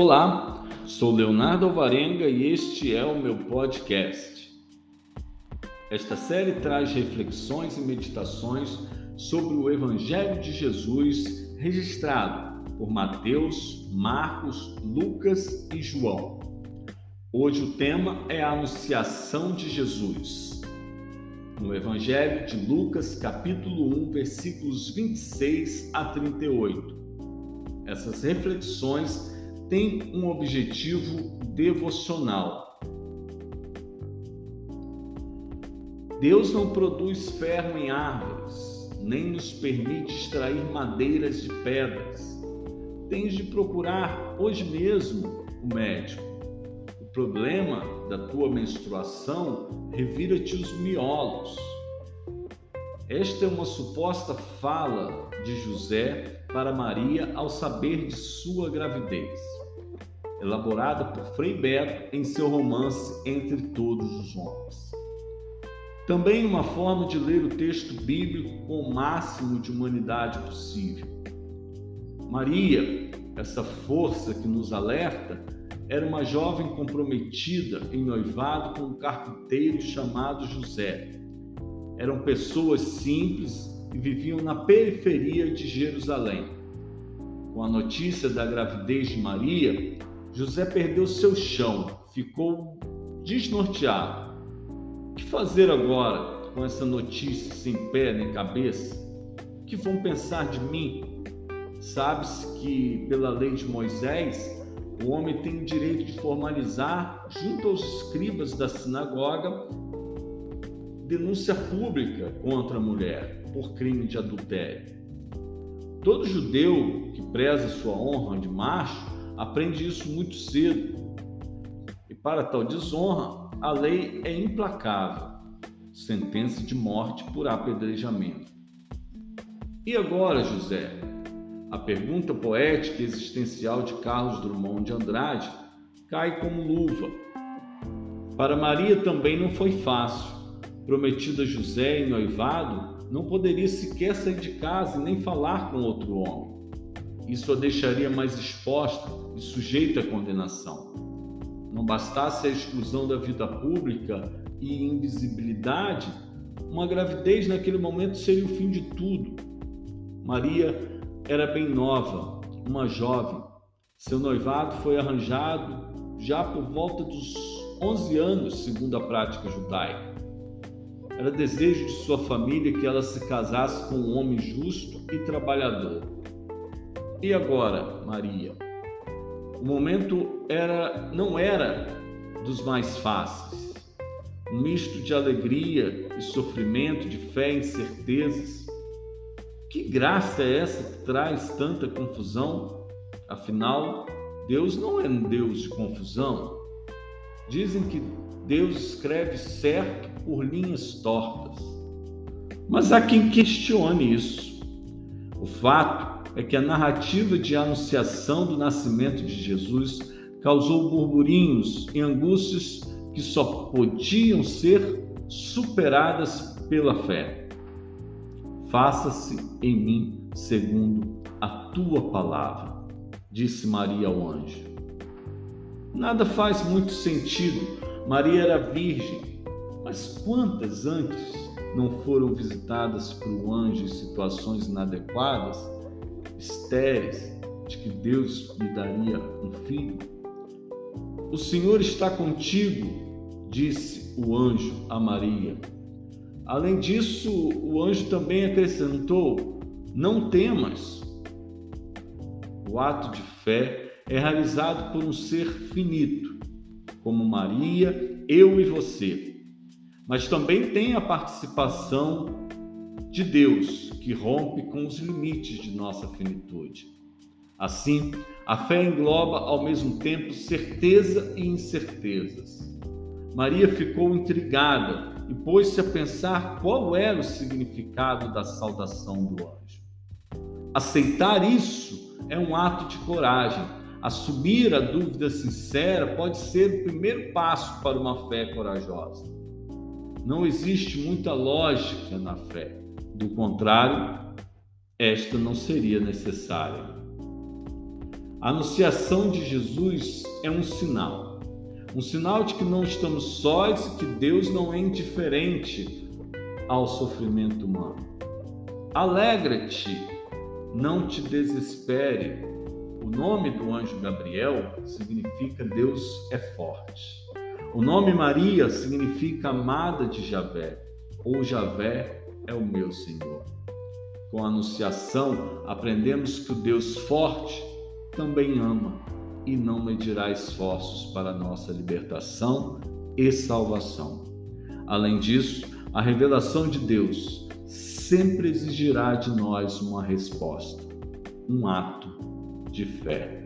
Olá, sou Leonardo Alvarenga e este é o meu podcast. Esta série traz reflexões e meditações sobre o Evangelho de Jesus registrado por Mateus, Marcos, Lucas e João. Hoje o tema é a Anunciação de Jesus. No Evangelho de Lucas, capítulo 1, versículos 26 a 38. Essas reflexões têm um objetivo devocional. Deus não produz ferro em árvores, nem nos permite extrair madeiras de pedras. Tens de procurar hoje mesmo o médico. O problema da tua menstruação revira-te os miolos. Esta é uma suposta fala de José para Maria ao saber de sua gravidez, elaborada por Frei Beto em seu romance Entre Todos os Homens. Também uma forma de ler o texto bíblico com o máximo de humanidade possível. Maria, essa força que nos alerta, era uma jovem comprometida em noivado com um carpinteiro chamado José. Eram pessoas simples e viviam na periferia de Jerusalém. Com a notícia da gravidez de Maria, José perdeu seu chão, ficou desnorteado. O que fazer agora com essa notícia sem pé nem cabeça? O que vão pensar de mim? Sabe-se que, pela lei de Moisés, o homem tem o direito de formalizar, junto aos escribas da sinagoga, denúncia pública contra a mulher por crime de adultério. Todo judeu que preza sua honra de macho aprende isso muito cedo. E para tal desonra, a lei é implacável sentença de morte por apedrejamento. E agora, José? A pergunta poética e existencial de Carlos Drummond de Andrade cai como luva. Para Maria também não foi fácil prometida a José em noivado, não poderia sequer sair de casa e nem falar com outro homem. Isso a deixaria mais exposta e sujeita à condenação. Não bastasse a exclusão da vida pública e invisibilidade, uma gravidez naquele momento seria o fim de tudo. Maria era bem nova, uma jovem. Seu noivado foi arranjado já por volta dos 11 anos, segundo a prática judaica. Era desejo de sua família que ela se casasse com um homem justo e trabalhador. E agora, Maria? O momento era não era dos mais fáceis. Um misto de alegria e sofrimento, de fé e incertezas. Que graça é essa que traz tanta confusão? Afinal, Deus não é um Deus de confusão. Dizem que Deus escreve certo por linhas tortas. Mas há quem questione isso. O fato é que a narrativa de anunciação do nascimento de Jesus causou burburinhos e angústias que só podiam ser superadas pela fé. Faça-se em mim segundo a tua palavra, disse Maria ao anjo. Nada faz muito sentido. Maria era virgem, mas quantas antes não foram visitadas por um anjo em situações inadequadas, estéreis, de que Deus lhe daria um filho? O Senhor está contigo, disse o anjo a Maria. Além disso, o anjo também acrescentou: Não temas. O ato de fé é realizado por um ser finito, como Maria, eu e você mas também tem a participação de Deus, que rompe com os limites de nossa finitude. Assim, a fé engloba ao mesmo tempo certeza e incertezas. Maria ficou intrigada e pôs-se a pensar qual era o significado da saudação do anjo. Aceitar isso é um ato de coragem. Assumir a dúvida sincera pode ser o primeiro passo para uma fé corajosa. Não existe muita lógica na fé. Do contrário, esta não seria necessária. A anunciação de Jesus é um sinal, um sinal de que não estamos sós e que Deus não é indiferente ao sofrimento humano. Alegra-te, não te desespere. O nome do anjo Gabriel significa Deus é forte. O nome Maria significa amada de Javé, ou Javé é o meu Senhor. Com a anunciação, aprendemos que o Deus forte também ama e não medirá esforços para nossa libertação e salvação. Além disso, a revelação de Deus sempre exigirá de nós uma resposta, um ato de fé.